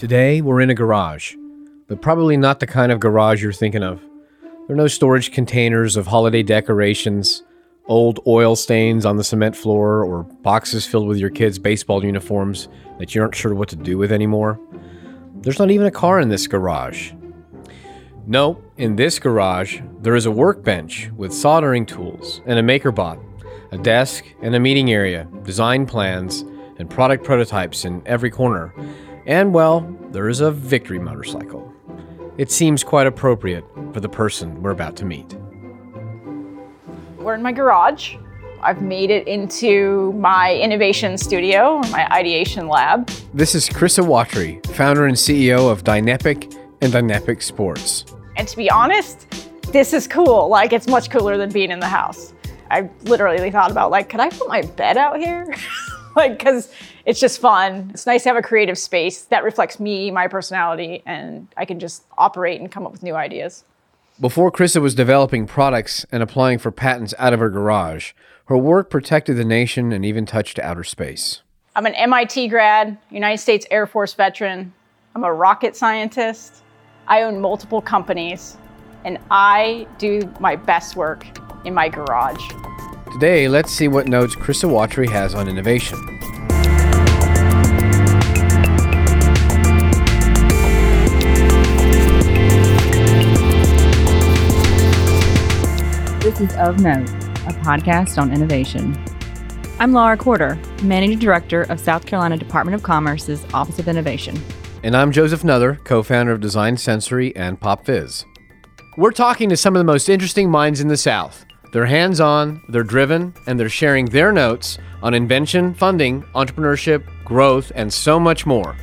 Today, we're in a garage, but probably not the kind of garage you're thinking of. There are no storage containers of holiday decorations, old oil stains on the cement floor, or boxes filled with your kids' baseball uniforms that you aren't sure what to do with anymore. There's not even a car in this garage. No, in this garage, there is a workbench with soldering tools and a MakerBot, a desk and a meeting area, design plans, and product prototypes in every corner. And well, there is a victory motorcycle. It seems quite appropriate for the person we're about to meet. We're in my garage. I've made it into my innovation studio, my ideation lab. This is Krissa Watry, founder and CEO of Dynepic and Dynepic Sports. And to be honest, this is cool. Like, it's much cooler than being in the house. I literally thought about, like, could I put my bed out here? like, because it's just fun. It's nice to have a creative space that reflects me, my personality, and I can just operate and come up with new ideas. Before Krissa was developing products and applying for patents out of her garage, her work protected the nation and even touched outer space. I'm an MIT grad, United States Air Force veteran. I'm a rocket scientist. I own multiple companies, and I do my best work in my garage. Today, let's see what notes Krissa Watry has on innovation. Is Of Note, a podcast on innovation. I'm Laura Corder, Managing Director of South Carolina Department of Commerce's Office of Innovation. And I'm Joseph Nuther, co founder of Design Sensory and PopViz. We're talking to some of the most interesting minds in the South. They're hands on, they're driven, and they're sharing their notes on invention, funding, entrepreneurship, growth, and so much more.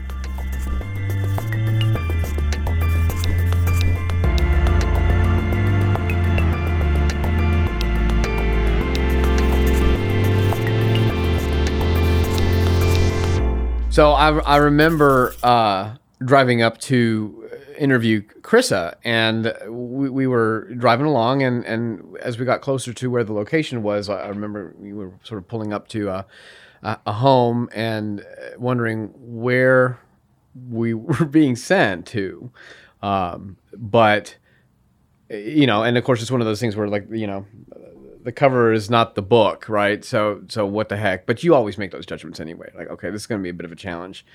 So I, I remember uh, driving up to interview Krissa, and we, we were driving along, and, and as we got closer to where the location was, I remember we were sort of pulling up to a, a, home and wondering where we were being sent to. Um, but you know, and of course, it's one of those things where like you know, the cover is not the book, right? So so what the heck? But you always make those judgments anyway. Like, okay, this is going to be a bit of a challenge.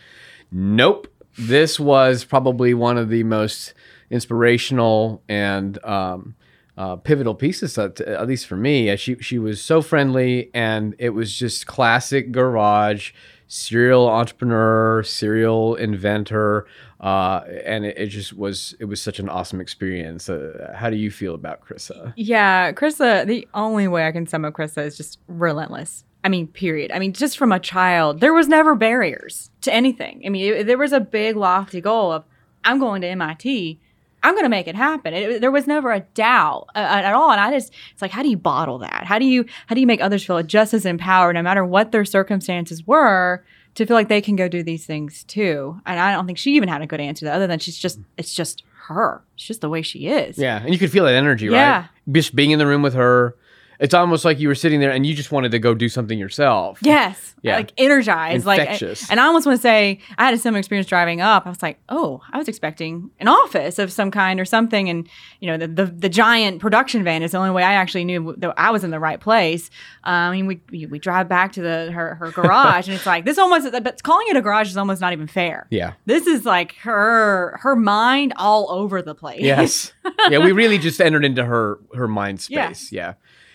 Nope. This was probably one of the most inspirational and um, uh, pivotal pieces, that, at least for me. She she was so friendly, and it was just classic garage serial entrepreneur, serial inventor, uh, and it, it, just was it was such an awesome experience. Uh, how do you feel about Krissa? Yeah, Krissa. The only way I can sum up Krissa is just relentless. I mean, period. I mean, just from a child, there was never barriers to anything. I mean, it, there was a big lofty goal of I'm going to MIT. I'm going to make it happen. It, there was never a doubt uh, at all. And I just, it's like, how do you bottle that? How do you, how do you make others feel just as empowered, no matter what their circumstances were, to feel like they can go do these things too? And I don't think she even had a good answer to that, other than she's just, it's just her. It's just the way she is. Yeah, and you could feel that energy, Yeah. right? Just being in the room with her. It's almost like you were sitting there and you just wanted to go do something yourself. Yes. Yeah. Like energized. Infectious. Like and I almost want to say I had a similar experience driving up. I was like, oh, I was expecting an office of some kind or something. And you know, the the, the giant production van is the only way I actually knew that I was in the right place. Um, I mean, we, we we drive back to the her her garage and it's like this almost but calling it a garage is almost not even fair. Yeah. This is like her her mind all over the place. Yes. yeah, we really just entered into her her mind space. Yeah. Yeah,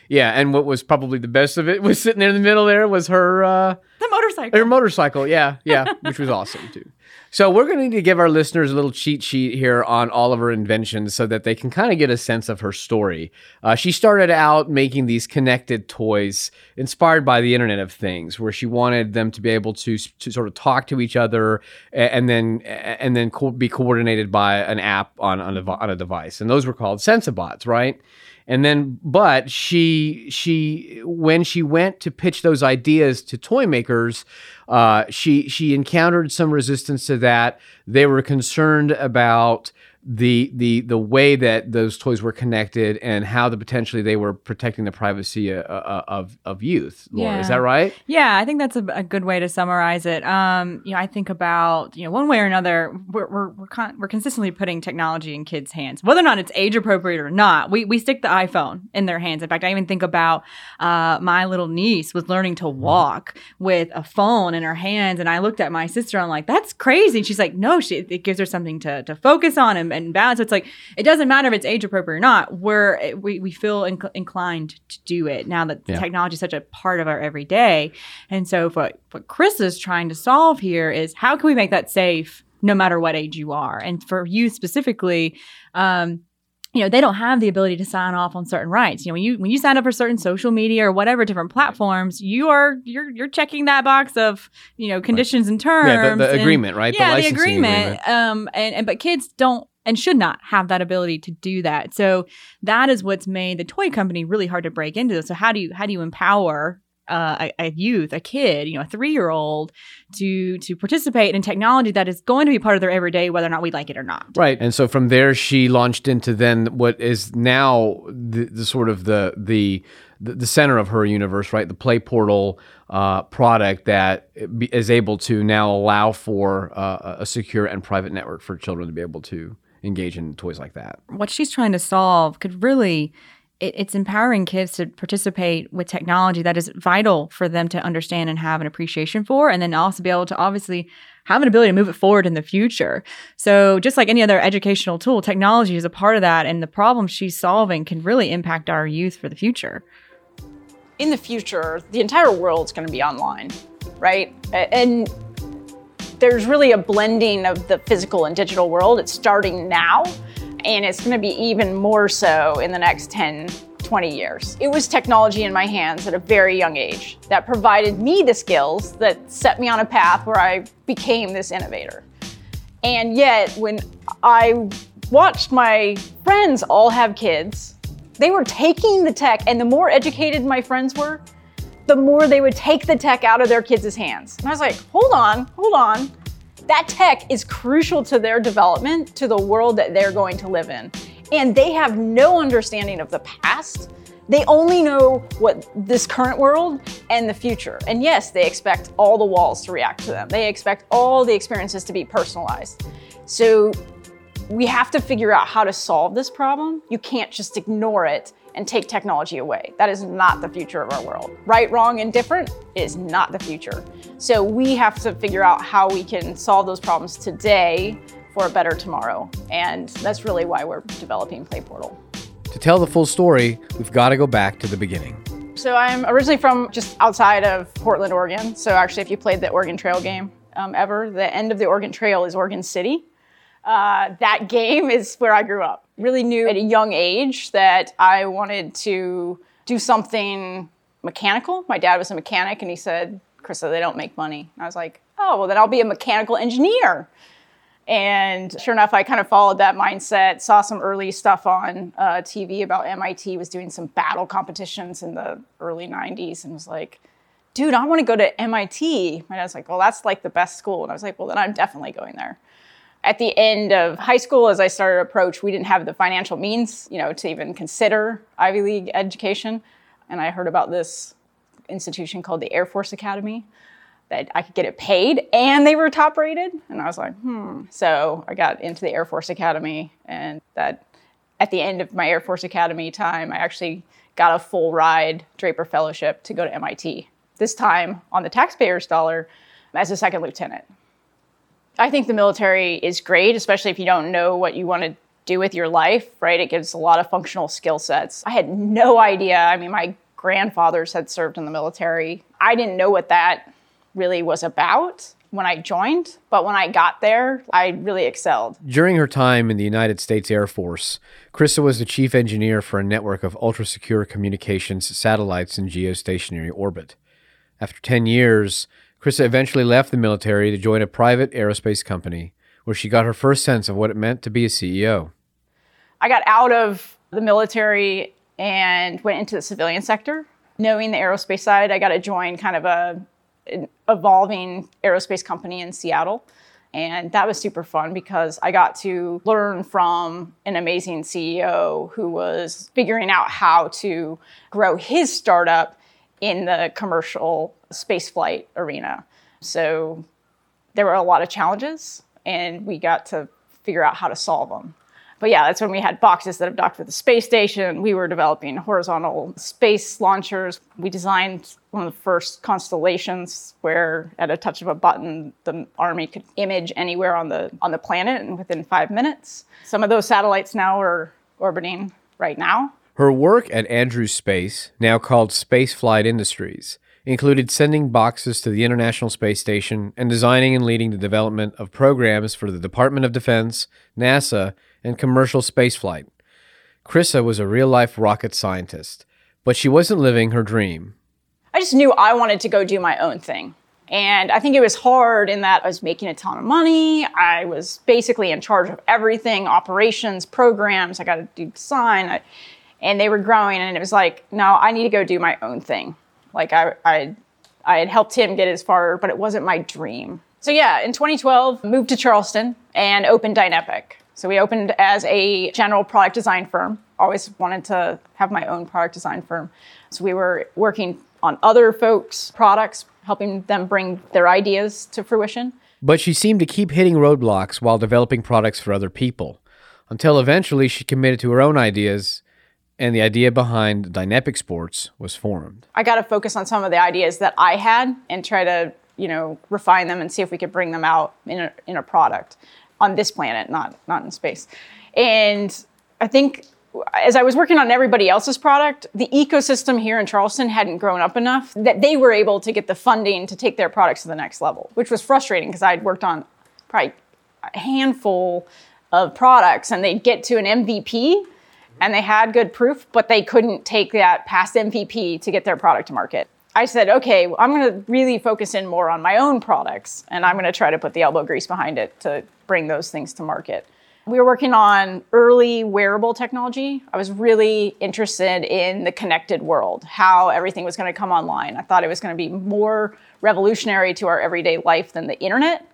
and what was probably the best of it was sitting there in the middle there was her uh the motorcycle. her motorcycle. Yeah, yeah, which was awesome too. So we're going to need to give our listeners a little cheat sheet here on all of her inventions so that they can kind of get a sense of her story. Uh, she started out making these connected toys inspired by the Internet of Things, where she wanted them to be able to, to sort of talk to each other and then and then co- be coordinated by an app on on a, on a device, and those were called Sensabots, right? And then, but she she when she went to pitch those ideas to toy makers, uh, she she encountered some resistance to that. They were concerned about the the the way that those toys were connected and how the potentially they were protecting the privacy uh, uh, of of youth. Laura, is that right? Yeah, I think that's a, a good way to summarize it. Um, you know, I think about you know one way or another, we're we're we're, con- we're consistently putting technology in kids' hands, whether or not it's age appropriate or not. We we stick the iPhone in their hands. In fact, I even think about uh, my little niece was learning to walk with a phone in her hands, and I looked at my sister. I'm like, that's crazy. And she's like, no, she, it gives her something to to focus on and, and balance. So it's like it doesn't matter if it's age appropriate or not. We're we we feel inc- inclined to do it now that Yeah. technology is such a part of our everyday. And so what what Chris is trying to solve here is how can we make that safe no matter what age you are? And for youth specifically, um, you know, they don't have the ability to sign off on certain rights. You know, when you when you sign up for certain social media or whatever different platforms, you are you're you're checking that box of, you know, conditions and terms. Yeah, the, the and- agreement, right? yeah, the, licensing agreement. Um, and, and but kids don't and should not have that ability to do that. So that is what's made the toy company really hard to break into. So how do you how do you empower uh, a, a youth, a kid, you know, a three year old to to participate in technology that is going to be part of their everyday, whether or not we like it or not. Right. And so from there, she launched into then what is now the, the sort of the, the the the center of her universe, right? The Play Portal uh, product that is able to now allow for uh, a secure and private network for children to be able to engage in toys like that. what she's trying to solve could really it, it's empowering kids to participate with technology that is vital for them to understand and have an appreciation for and then also be able to obviously have an ability to move it forward in the future so just like any other educational tool technology is a part of that and the problems she's solving can really impact our youth for the future in the future, the entire world's going to be online, right? And there's really a blending of the physical and digital world. It's starting now, and it's going to be even more so in the next 10, 20 years. It was technology in my hands at a very young age that provided me the skills that set me on a path where I became this innovator. And yet, when I watched my friends all have kids, they were taking the tech, and the more educated my friends were, the more they would take the tech out of their kids' hands. And I was like, hold on, hold on. That tech is crucial to their development, to the world that they're going to live in. And they have no understanding of the past. They only know what this current world and the future. And yes, they expect all the walls to react to them. They expect all the experiences to be personalized. So we have to figure out how to solve this problem. You can't just ignore it and take technology away. That is not the future of our world. Right, wrong, and different is not the future. So we have to figure out how we can solve those problems today for a better tomorrow. And that's really why we're developing Play Portal. To tell the full story, we've got to go back to the beginning. So I'm originally from just outside of Portland, Oregon. So actually, if you played the Oregon Trail game um, ever, the end of the Oregon Trail is Oregon City. Uh, that game is where I grew up. Really knew at a young age that I wanted to do something mechanical. My dad was a mechanic, and he said, "Krissa, they don't make money." I was like, "Oh, well, then I'll be a mechanical engineer." And sure enough, I kind of followed that mindset. Saw some early stuff on uh, TV about MIT was doing some battle competitions in the early '90s, and was like, "Dude, I want to go to MIT." My dad's like, "Well, that's like the best school," and I was like, "Well, then I'm definitely going there." At the end of high school, as I started approach, we didn't have the financial means, you know, to even consider Ivy League education, and I heard about this institution called the Air Force Academy that I could get it paid and they were top rated. And I was like, hmm. So I got into the Air Force Academy and that at the end of my Air Force Academy time, I actually got a full ride Draper Fellowship to go to MIT. This time on the taxpayer's dollar as a second lieutenant. I think the military is great, especially if you don't know what you want to do with your life, right? It gives a lot of functional skill sets. I had no idea. I mean, my grandfathers had served in the military. I didn't know what that really was about when I joined, but when I got there, I really excelled. During her time in the United States Air Force, Krissa was the chief engineer for a network of ultra secure communications satellites in geostationary orbit. After 10 years, Krissa eventually left the military to join a private aerospace company where she got her first sense of what it meant to be a CEO. I got out of the military and went into the civilian sector. Knowing the aerospace side, I got to join kind of a an evolving aerospace company in Seattle. And that was super fun because I got to learn from an amazing CEO who was figuring out how to grow his startup in the commercial spaceflight arena. So there were a lot of challenges, and we got to figure out how to solve them. But yeah, that's when we had boxes that have docked with the space station. We were developing horizontal space launchers. We designed one of the first constellations where at a touch of a button the army could image anywhere on the on the planet and within 5 minutes. Some of those satellites now are orbiting right now. Her work at Andrews Space, now called Spaceflight Industries, included sending boxes to the International Space Station and designing and leading the development of programs for the Department of Defense, NASA, and commercial spaceflight. Krissa was a real life rocket scientist, but she wasn't living her dream. I just knew I wanted to go do my own thing. And I think it was hard in that I was making a ton of money. I was basically in charge of everything operations, programs. I got to do design. I, and they were growing. And it was like, no, I need to go do my own thing. Like I, I, I had helped him get as far, but it wasn't my dream. So yeah, in 2012, moved to Charleston and opened Dynepic. So we opened as a general product design firm. Always wanted to have my own product design firm. So we were working on other folks' products, helping them bring their ideas to fruition. But she seemed to keep hitting roadblocks while developing products for other people, until eventually she committed to her own ideas and the idea behind Dynepic Sports was formed. I got to focus on some of the ideas that I had and try to, you know, refine them and see if we could bring them out in a, in a product on this planet, not not in space. And I think as I was working on everybody else's product, the ecosystem here in Charleston hadn't grown up enough that they were able to get the funding to take their products to the next level, which was frustrating because I'd worked on probably a handful of products and they'd get to an MVP and they had good proof, but they couldn't take that past MVP to get their product to market. I said, okay, I'm going to really focus in more on my own products and I'm going to try to put the elbow grease behind it to bring those things to market. We were working on early wearable technology. I was really interested in the connected world, how everything was going to come online. I thought it was going to be more revolutionary to our everyday life than the internet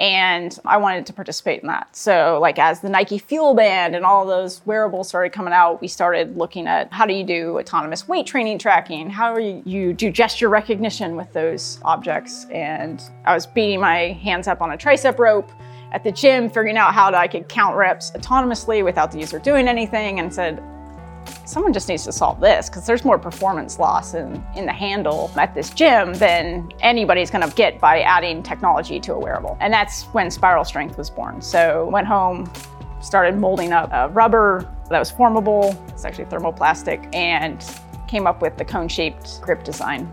and I wanted to participate in that. So, like as the Nike Fuel Band and all those wearables started coming out, we started looking at how do you do autonomous weight training tracking? How do you, do gesture recognition with those objects? And I was beating my hands up on a tricep rope at the gym, figuring out how I could count reps autonomously without the user doing anything, and said, someone just needs to solve this because there's more performance loss in, in the handle at this gym than anybody's going to get by adding technology to a wearable. And that's when Spiral Strength was born. So went home, started molding up a rubber that was formable. It's actually thermoplastic and came up with the cone-shaped grip design.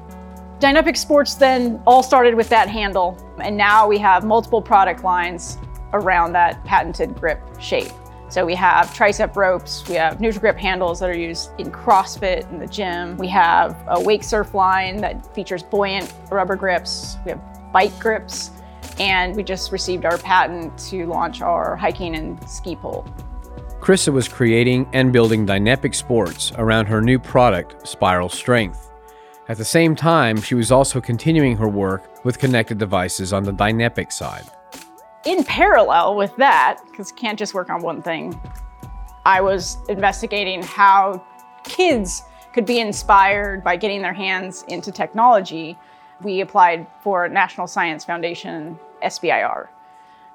Dynepic Sports then all started with that handle, and now we have multiple product lines around that patented grip shape. So we have tricep ropes, we have NutriGrip handles that are used in CrossFit in the gym. We have a wake surf line that features buoyant rubber grips. We have bike grips, and we just received our patent to launch our hiking and ski pole. Krissa was creating and building Dynepic Sports around her new product, Spiral Strength. At the same time, she was also continuing her work with connected devices on the Dynepic side in parallel with that, because can't just work on one thing, I was investigating how kids could be inspired by getting their hands into technology. We applied for National Science Foundation SBIR.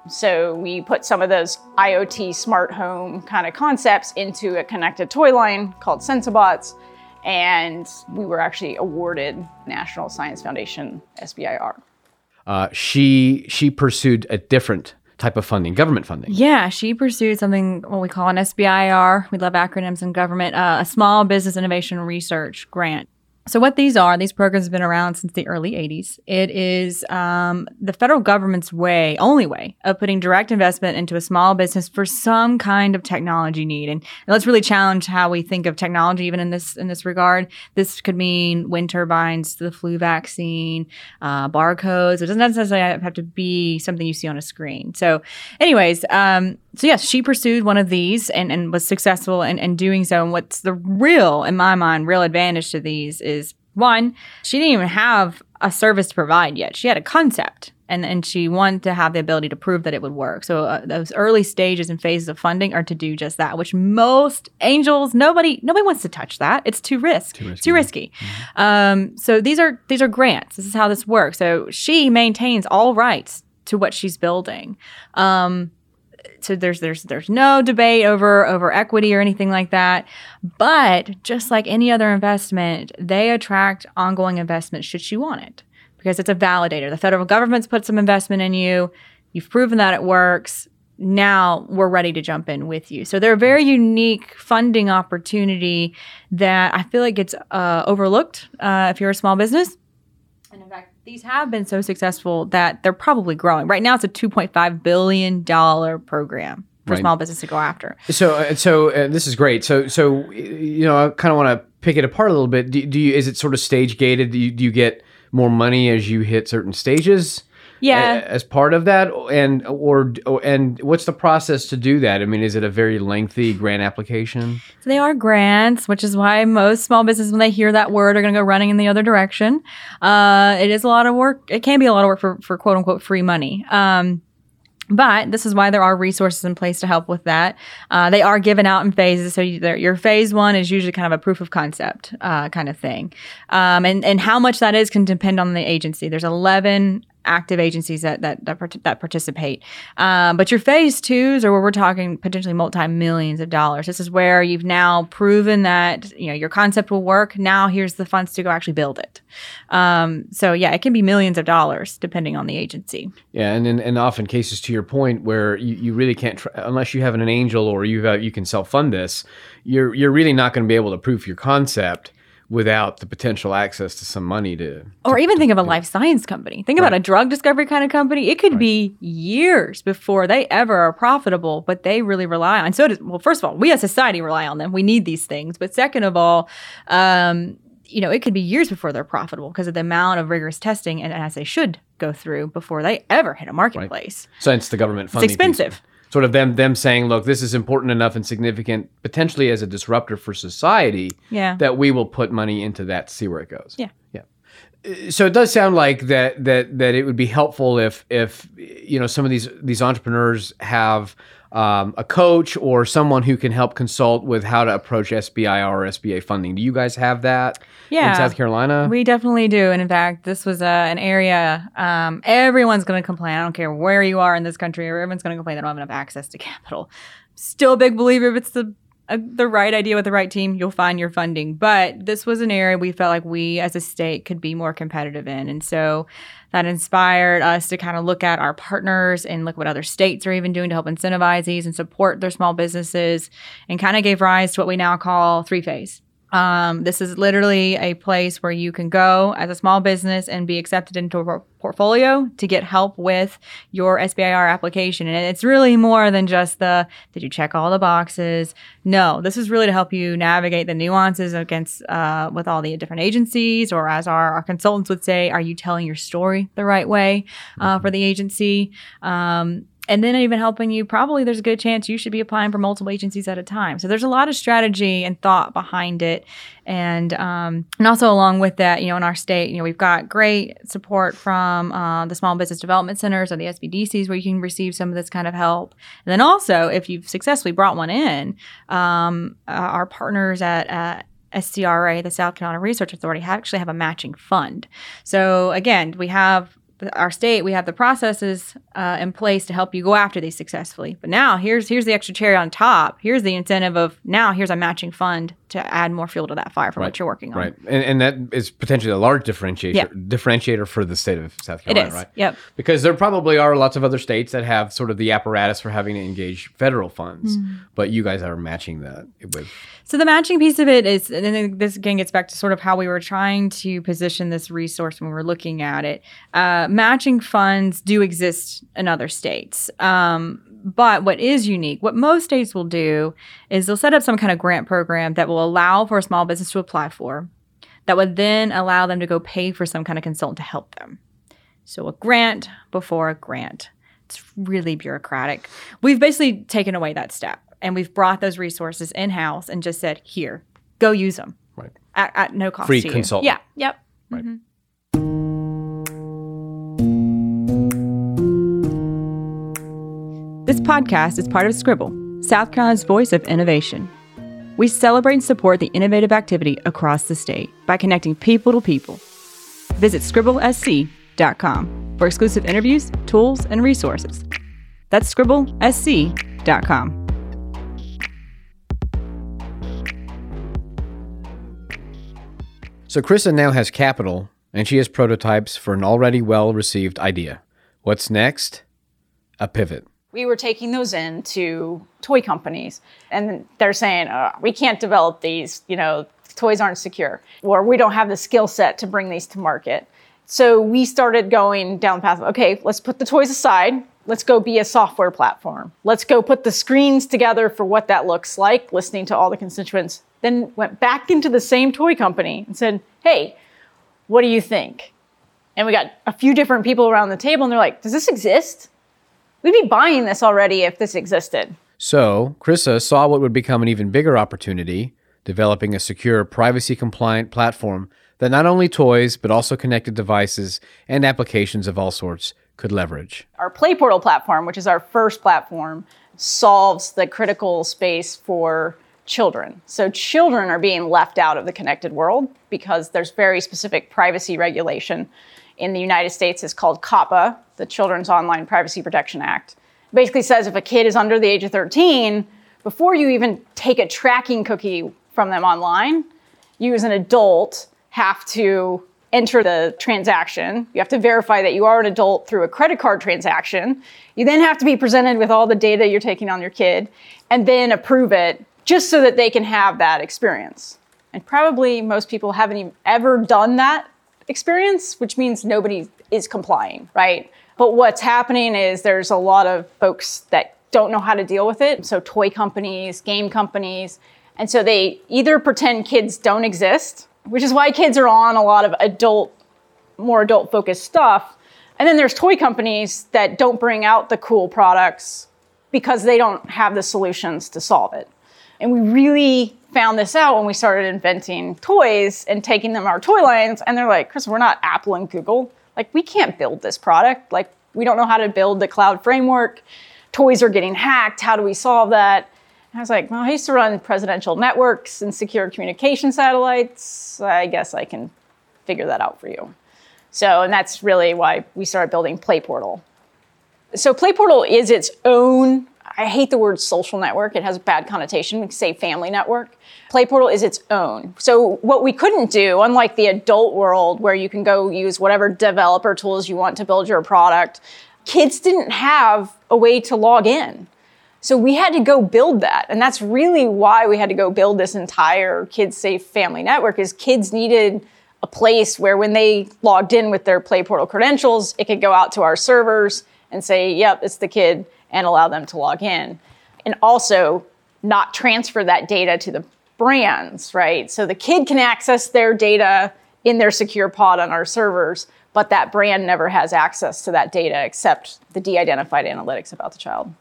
So we put some of those IoT smart home kind of concepts into a connected toy line called Sensobots, and we were actually awarded National Science Foundation SBIR uh, she she pursued a different type of funding, government funding. Yeah, she pursued something what we call an SBIR. We love acronyms in government, uh, a Small Business Innovation Research Grant. So, what these are, these programs have been around since the early 80s. It is um, the federal government's way, only way, of putting direct investment into a small business for some kind of technology need. And, and let's really challenge how we think of technology, even in this in this regard. This could mean wind turbines, the flu vaccine, uh, barcodes. It doesn't necessarily have to be something you see on a screen. So, anyways, um, so yes, she pursued one of these and, and was successful in, in doing so. And what's the real, in my mind, real advantage to these is one, she didn't even have a service to provide yet. She had a concept and, and she wanted to have the ability to prove that it would work. So uh, those early stages and phases of funding are to do just that, which most angels, nobody, nobody wants to touch that. It's too risk. Too risky. Too risky. Mm-hmm. Um, so these are these are grants. This is how this works. So she maintains all rights to what she's building. Um, so there's there's there's no debate over over equity or anything like that. But just like any other investment, they attract ongoing investment should she want it because it's a validator. The federal government's put some investment in you. You've proven that it works. Now we're ready to jump in with you. So they're a very unique funding opportunity that I feel like gets uh, overlooked uh, if you're a small business. And in fact, these have been so successful that they're probably growing. Right now, it's a $2.5 billion program for right. small business to go after. So, uh, so uh, this is great. So, so you know, I kind of want to pick it apart a little bit. Do, do, you? Is it sort of stage gated? Do you, do you get more money as you hit certain stages? Yeah as part of that and or and what's the process to do that i mean is it a very lengthy grant application so they are grants which is why most small businesses when they hear that word are going to go running in the other direction uh, it is a lot of work it can be a lot of work for, for quote unquote free money um, but this is why there are resources in place to help with that. Uh, they are given out in phases. So you, your phase one is usually kind of a proof of concept uh, kind of thing. Um, and, and how much that is can depend on the agency. There's 11 active agencies that that that, that participate. Um, but your phase twos are where we're talking potentially multi millions of dollars. This is where you've now proven that you know your concept will work. Now here's the funds to go actually build it. Um, so yeah, it can be millions of dollars depending on the agency. Yeah, and in, and often cases to your point where you, you really can't unless you have an angel or you have, you can self fund this. You're you're really not going to be able to prove your concept without the potential access to some money to, to or even think of a life science company. Think right. about a drug discovery kind of company. It could right. be years before they ever are profitable but they really rely on so does well first of all we as society rely on them. We need these things. But second of all um, you know it could be years before they're profitable because of the amount of rigorous testing and, and as they should go through before they ever hit a marketplace. Right. since the government funding it's expensive sort of them them saying, look, this is important enough and significant potentially as a disruptor for society yeah. that we will put money into that to see where it goes. Yeah. Yeah. So it does sound like that that that it would be helpful if if you know some of these these entrepreneurs have um, a coach or someone who can help consult with how to approach SBIR or SBA funding. Do you guys have that yeah, in South Carolina? We definitely do. And in fact, this was uh, an area um, everyone's going to complain. I don't care where you are in this country, everyone's going to complain they don't have enough access to capital. Still a big believer if it's the a, the right idea with the right team, you'll find your funding. But this was an area we felt like we as a state could be more competitive in. And so that inspired us to kind of look at our partners and look what other states are even doing to help incentivize these and support their small businesses and kind of gave rise to what we now call three phase. Um, this is literally a place where you can go as a small business and be accepted into a portfolio to get help with your SBIR application. And it's really more than just the did you check all the boxes? No, this is really to help you navigate the nuances against uh, with all the different agencies, or as our, our consultants would say, are you telling your story the right way uh, for the agency? Um, and then even helping you probably there's a good chance you should be applying for multiple agencies at a time. So there's a lot of strategy and thought behind it. And um, and also along with that you know in our state you know we've got great support from uh, the small business development centers or the sbdcs where you can receive some of this kind of help. And then also if you've successfully brought one in um, uh, our partners at, at SCRA, the South Carolina Research Authority, actually have a matching fund. So again, we have our state, we have the processes uh, in place to help you go after these successfully. But now here's here's the extra cherry on top. Here's the incentive of now here's a matching fund to add more fuel to that fire for right. what you're working on. Right, and, and that is potentially a large differentiator differentiator for the state of South Carolina. It is. Right. Yep. Because there probably are lots of other states that have sort of the apparatus for having to engage federal funds, mm. but you guys are matching that with. So the matching piece of it is, and this again gets back to sort of how we were trying to position this resource when we were looking at it. Uh, matching funds do exist in other states. Um, but what is unique, what most states will do is they'll set up some kind of grant program that will allow for a small business to apply for, that would then allow them to go pay for some kind of consultant to help them. So a grant before a grant. It's really bureaucratic. We've basically taken away that step and we've brought those resources in house and just said, here, go use them. Right. At, at no cost. Free to consultant. You. Yeah. Yep. Right. Mm-hmm. This podcast is part of Scribble, South Carolina's voice of innovation. We celebrate and support the innovative activity across the state by connecting people to people. Visit scribblesc.com for exclusive interviews, tools, and resources. That's scribblesc.com. So Krissa now has capital, and she has prototypes for an already well received idea. What's next? A pivot. We were taking those in to toy companies, and they're saying, oh, we can't develop these, you know, toys aren't secure, or we don't have the skill set to bring these to market. So we started going down the path of, okay, let's put the toys aside. Let's go be a software platform. Let's go put the screens together for what that looks like, listening to all the constituents. Then went back into the same toy company and said, hey, what do you think? And we got a few different people around the table, and they're like, does this exist? We'd be buying this already if this existed. So, Krissa saw what would become an even bigger opportunity developing a secure, privacy compliant platform that not only toys, but also connected devices and applications of all sorts could leverage. Our Play Portal platform, which is our first platform, solves the critical space for children. So children are being left out of the connected world because there's very specific privacy regulation. In the United States, is called COPPA, the Children's Online Privacy Protection Act. It basically says if a kid is under the age of 13, before you even take a tracking cookie from them online, you as an adult have to enter the transaction. You have to verify that you are an adult through a credit card transaction. You then have to be presented with all the data you're taking on your kid and then approve it just so that they can have that experience. And probably most people haven't even ever done that experience, which means nobody is complying, right? But what's happening is there's a lot of folks that don't know how to deal with it. So, toy companies, game companies. And so they either pretend kids don't exist, which is why kids are on a lot of adult, more adult focused stuff. And then there's toy companies that don't bring out the cool products because they don't have the solutions to solve it. And we really found this out when we started inventing toys and taking them our toy lines. And they're like, Chris, we're not Apple and Google. Like, we can't build this product. Like, we don't know how to build the cloud framework. Toys are getting hacked. How do we solve that? I was like, well, I used to run presidential networks and secure communication satellites. I guess I can figure that out for you. So, and that's really why we started building PlayPortal. So, Play Portal is its own I hate the word social network. It has a bad connotation. We say family network. Play Portal is its own. So what we couldn't do, unlike the adult world where you can go use whatever developer tools you want to build your product, kids didn't have a way to log in. So we had to go build that. And that's really why we had to go build this entire kids safe family network is kids needed a place where when they logged in with their Play Portal credentials, it could go out to our servers and say, yep, it's the kid and allow them to log in. And also not transfer that data to the brands, right? So the kid can access their data in their secure pod on our servers, but that brand never has access to that data except the de identified analytics about the child.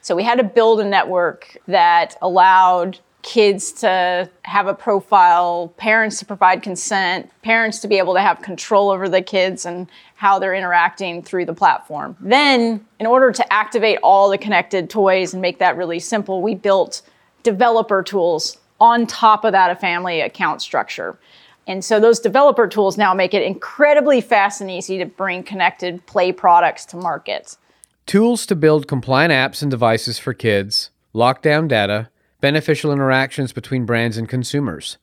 So we had to build a network that allowed kids to have a profile, parents to provide consent, parents to be able to have control over the kids and how they're interacting through the platform. Then, in order to activate all the connected toys and make that really simple, we built developer tools on top of that a family account structure. And so those developer tools now make it incredibly fast and easy to bring connected play products to market. Tools to build compliant apps and devices for kids, lock down data, beneficial interactions between brands and consumers.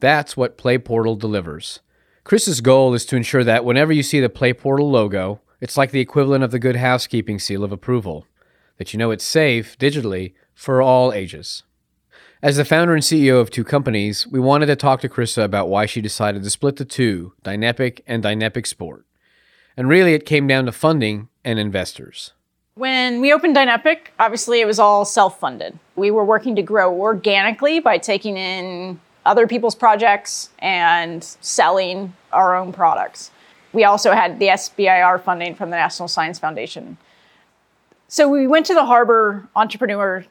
That's what Play Portal delivers. Chris's goal is to ensure that whenever you see the Play Portal logo, it's like the equivalent of the Good Housekeeping seal of approval, that you know it's safe digitally for all ages. As the founder and CEO of two companies, we wanted to talk to Krissa about why she decided to split the two, Dynepic and Dynepic Sport. And really, it came down to funding and investors. When we opened Dynepic, obviously it was all self funded. We were working to grow organically by taking in other people's projects and selling our own products. We also had the SBIR funding from the National Science Foundation. So we went to the Harbor Entrepreneurship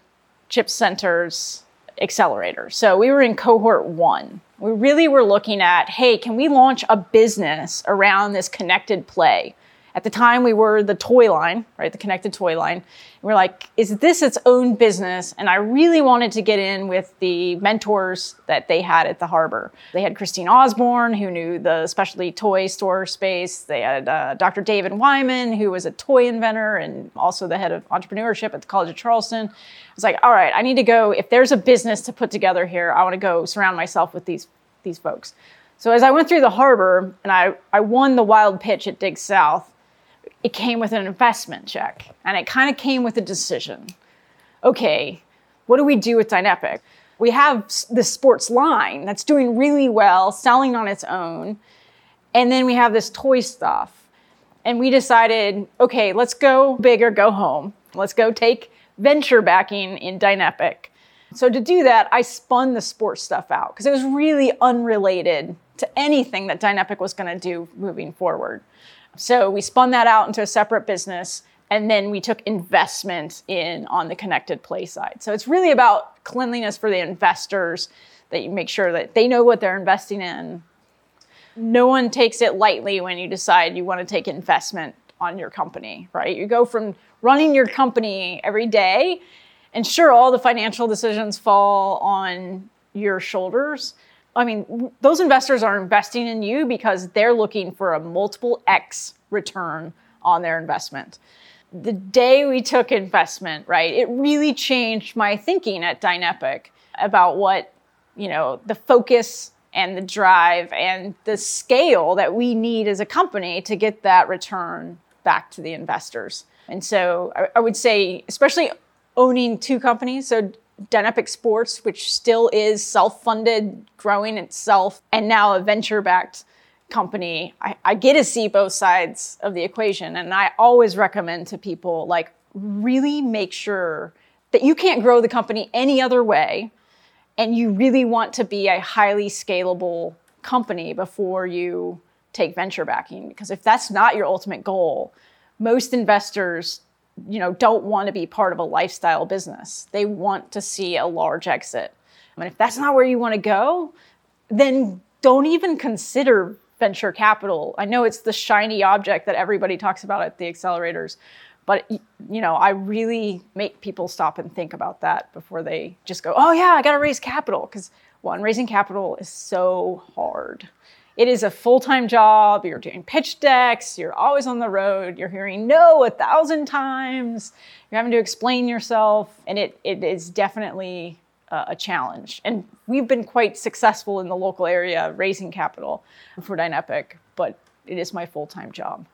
Center's accelerator. So we were in cohort one. We really were looking at hey, can we launch a business around this connected play? At the time, we were the toy line, right? The connected toy line. And we're like, is this its own business? And I really wanted to get in with the mentors that they had at the harbor. They had Christine Osborne, who knew the specialty toy store space. They had uh, Dr. David Wyman, who was a toy inventor and also the head of entrepreneurship at the College of Charleston. I was like, all right, I need to go. If there's a business to put together here, I want to go surround myself with these these folks. So as I went through the harbor and I, I won the wild pitch at Dig South, it came with an investment check and it kind of came with a decision. Okay, what do we do with Dynepic? We have the sports line that's doing really well, selling on its own. And then we have this toy stuff. And we decided, okay, let's go big or go home. Let's go take venture backing in Dynepic. So to do that, I spun the sports stuff out because it was really unrelated to anything that Dynepic was going to do moving forward. So we spun that out into a separate business and then we took investment in on the connected play side. So it's really about cleanliness for the investors that you make sure that they know what they're investing in. No one takes it lightly when you decide you want to take investment on your company, right? You go from running your company every day and sure all the financial decisions fall on your shoulders, I mean, those investors are investing in you because they're looking for a multiple X return on their investment. The day we took investment, right, it really changed my thinking at Dynepic about what, you know, the focus and the drive and the scale that we need as a company to get that return back to the investors. And so I, I would say, especially owning two companies, so Dynepic Sports, which still is self funded, growing itself, and now a venture backed company, I, I, get to see both sides of the equation. And I always recommend to people like, really make sure that you can't grow the company any other way. And you really want to be a highly scalable company before you take venture backing. Because if that's not your ultimate goal, most investors you know, don't want to be part of a lifestyle business. They want to see a large exit. I mean, if that's not where you want to go, then don't even consider venture capital. I know it's the shiny object that everybody talks about at the accelerators, but you know, I really make people stop and think about that before they just go, "Oh yeah, I got to raise capital." Because one, raising capital is so hard. It is a full time job. You're doing pitch decks. You're always on the road. You're hearing no a thousand times. You're having to explain yourself. And it, it is definitely uh, a challenge. And we've been quite successful in the local area raising capital for Dynepic, but it is my full time job.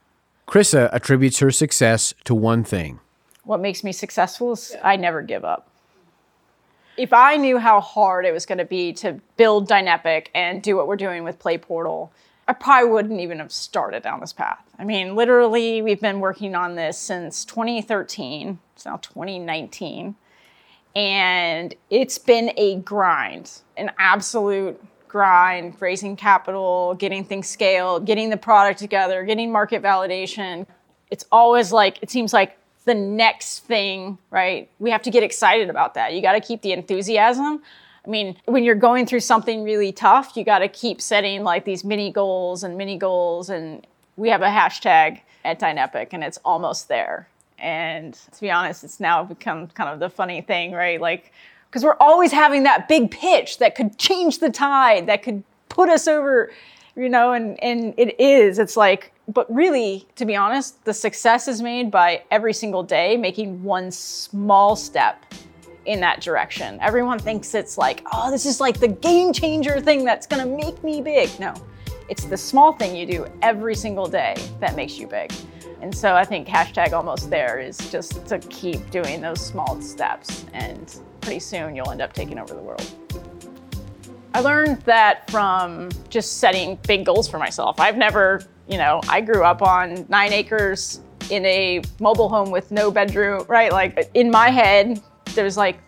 Krissa attributes her success to one thing. What makes me successful is I never give up if I knew how hard it was going to be to build Dynepic and do what we're doing with Play Portal, I probably wouldn't even have started down this path. I mean, literally, we've been working on this since 2013. It's now 2019. And it's been a grind, an absolute grind, raising capital, getting things scaled, getting the product together, getting market validation. It's always like, it seems like the next thing, right? We have to get excited about that. You got to keep the enthusiasm. I mean, when you're going through something really tough, you got to keep setting like these mini goals and mini goals. And we have a hashtag at Dynepic, and it's almost there. And to be honest, it's now become kind of the funny thing, right? Like, because we're always having that big pitch that could change the tide, that could put us over, you know, and, and it is. It's like, but really, to be honest, the success is made by every single day making one small step in that direction. Everyone thinks it's like, oh, this is like the game changer thing that's gonna make me big. No, it's the small thing you do every single day that makes you big. And so I think hashtag almost there is just to keep doing those small steps, and pretty soon you'll end up taking over the world. I learned that from just setting big goals for myself. I've never you know, I grew up on nine acres in a mobile home with no bedroom, right? Like in my head, there's like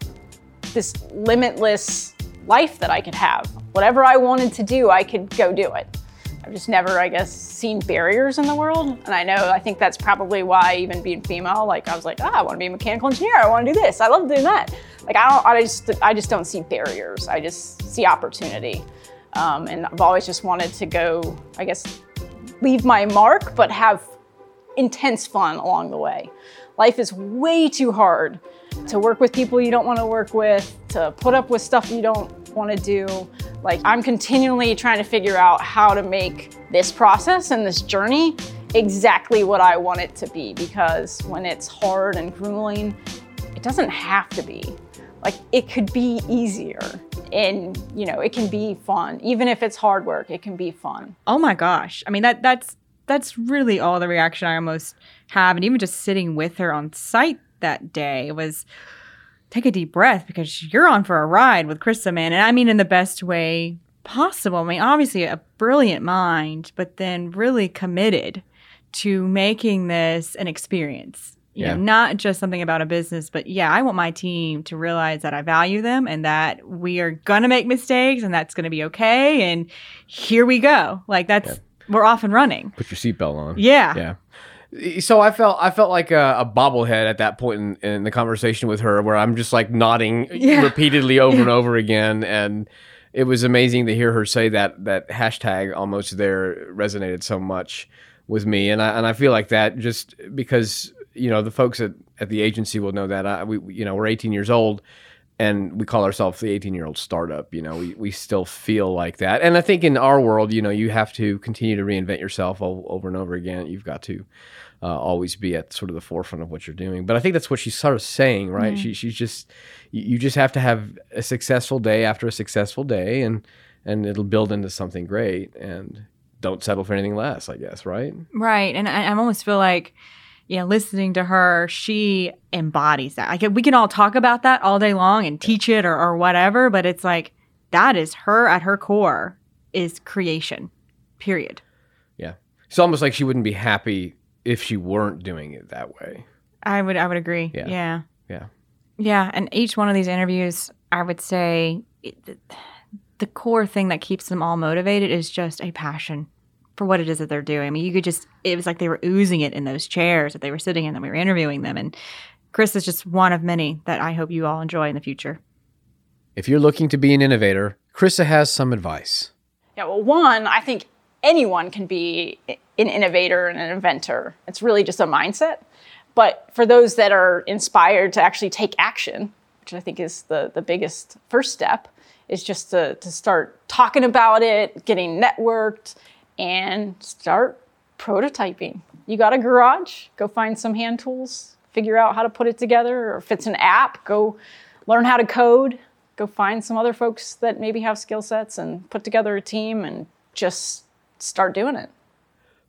this limitless life that I could have. Whatever I wanted to do, I could go do it. I've just never, I guess, seen barriers in the world. And I know, I think that's probably why even being female, like I was like, ah, I want to be a mechanical engineer. I want to do this. I love doing that. Like I don't, I just, I just don't see barriers. I just see opportunity. Um, and I've always just wanted to go, I guess, leave my mark, but have intense fun along the way. Life is way too hard to work with people you don't want to work with, to put up with stuff you don't want to do. Like, I'm continually trying to figure out how to make this process and this journey exactly what I want it to be because when it's hard and grueling, it doesn't have to be. Like, it could be easier and, you know, it can be fun. Even if it's hard work, it can be fun. Oh my gosh. I mean that that's that's really all the reaction I almost have. And even just sitting with her on site that day was take a deep breath because you're on for a ride with Krissa, man. And I mean in the best way possible. I mean, obviously a brilliant mind, but then really committed to making this an experience. You Yeah. know, not just something about a business, but yeah, I want my team to realize that I value them and that we are gonna make mistakes and that's gonna be okay. And here we go. Like that's we're off and running. Put your seatbelt on. Yeah. Yeah. So I felt I felt like a, a bobblehead at that point in, in the conversation with her, where I'm just like nodding Yeah. repeatedly over and over again, and it was amazing to hear her say that that hashtag almost there resonated so much with me, and I and I feel like that just because you know the folks at, at the agency will know that I, we- you know we're 18 years old. And we call ourselves the 18 year old startup. You know, we, we still feel like that. And I think in our world, you know, you have to continue to reinvent yourself over and over again. You've got to uh, always be at sort of the forefront of what you're doing. But I think that's what she's sort of saying, right? She, she's just, you, you just have to have a successful day after a successful day, and and it'll build into something great. And don't settle for anything less, I guess, right? Right. And I, I almost feel like, you know, listening to her, she embodies that. Like we can all talk about that all day long and teach it or, or whatever, but it's like that is her at her core is creation. Period. Yeah. It's almost like she wouldn't be happy if she weren't doing it that way. I would I would agree. Yeah. Yeah. Yeah. Yeah, and each one of these interviews, I would say it, the core thing that keeps them all motivated is just a passion for what it is that they're doing. I mean, you could just, it was like they were oozing it in those chairs that they were sitting in that we were interviewing them. And Chris is just one of many that I hope you all enjoy in the future. If you're looking to be an innovator, Krissa has some advice. Yeah, well, one, I think anyone can be an innovator and an inventor. It's really just a mindset. But for those that are inspired to actually take action, which I think is the, the biggest first step, is just to, to start talking about it, getting networked, and start prototyping. You got a garage, go find some hand tools, figure out how to put it together, or if it's an app, go learn how to code, go find some other folks that maybe have skill sets and put together a team and just start doing it.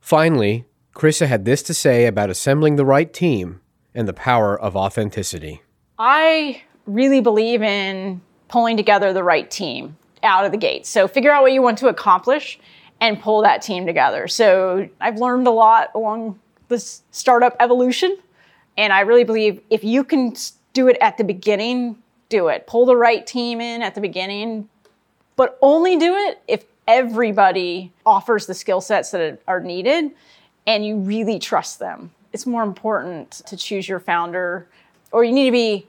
Finally, Krissa had this to say about assembling the right team and the power of authenticity. I really believe in pulling together the right team out of the gate. So figure out what you want to accomplish and pull that team together. So I've learned a lot along this startup evolution. And I really believe if you can do it at the beginning, do it. Pull the right team in at the beginning, but only do it if everybody offers the skill sets that are needed and you really trust them. It's more important to choose your founder, or you need to be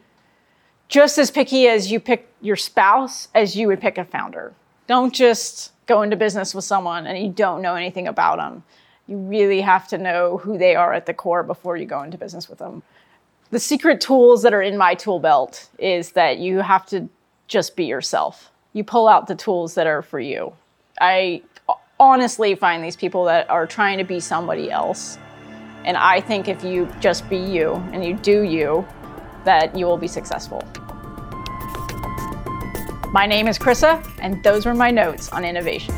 just as picky as you pick your spouse as you would pick a founder. Don't just go into business with someone and you don't know anything about them. You really have to know who they are at the core before you go into business with them. The secret tools that are in my tool belt is that you have to just be yourself. You pull out the tools that are for you. I honestly find these people that are trying to be somebody else. And I think if you just be you and you do you, that you will be successful. My name is Krissa, and those were my notes on innovation.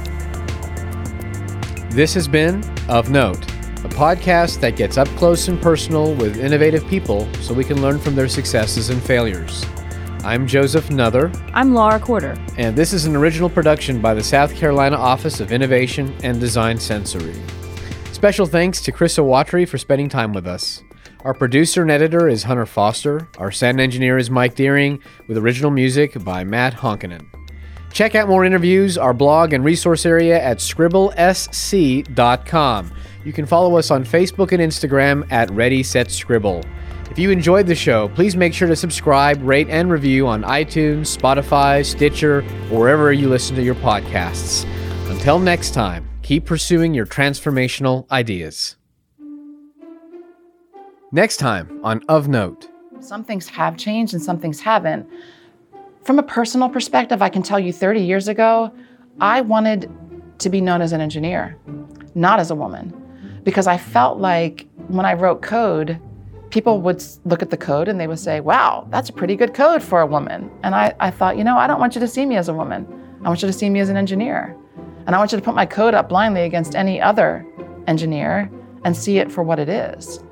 This has been Of Note, a podcast that gets up close and personal with innovative people so we can learn from their successes and failures. I'm Joseph Nuther, I'm Laura Quarter. and this is an original production by the South Carolina Office of Innovation and Design Sensory. Special thanks to Krissa Watry for spending time with us. Our producer and editor is Hunter Foster. Our sound engineer is Mike Deering, with original music by Matt Honkinen. Check out more interviews, our blog and resource area at scribblesc.com. You can follow us on Facebook and Instagram at Ready Set Scribble. If you enjoyed the show, please make sure to subscribe, rate, and review on iTunes, Spotify, Stitcher, or wherever you listen to your podcasts. Until next time, keep pursuing your transformational ideas. Next time on Of Note. Some things have changed and some things haven't. From a personal perspective, I can tell you 30 years ago, I wanted to be known as an engineer, not as a woman, because I felt like when I wrote code, people would look at the code and they would say, wow, that's a pretty good code for a woman. And I, I thought, you know, I don't want you to see me as a woman. I want you to see me as an engineer. And I want you to put my code up blindly against any other engineer and see it for what it is.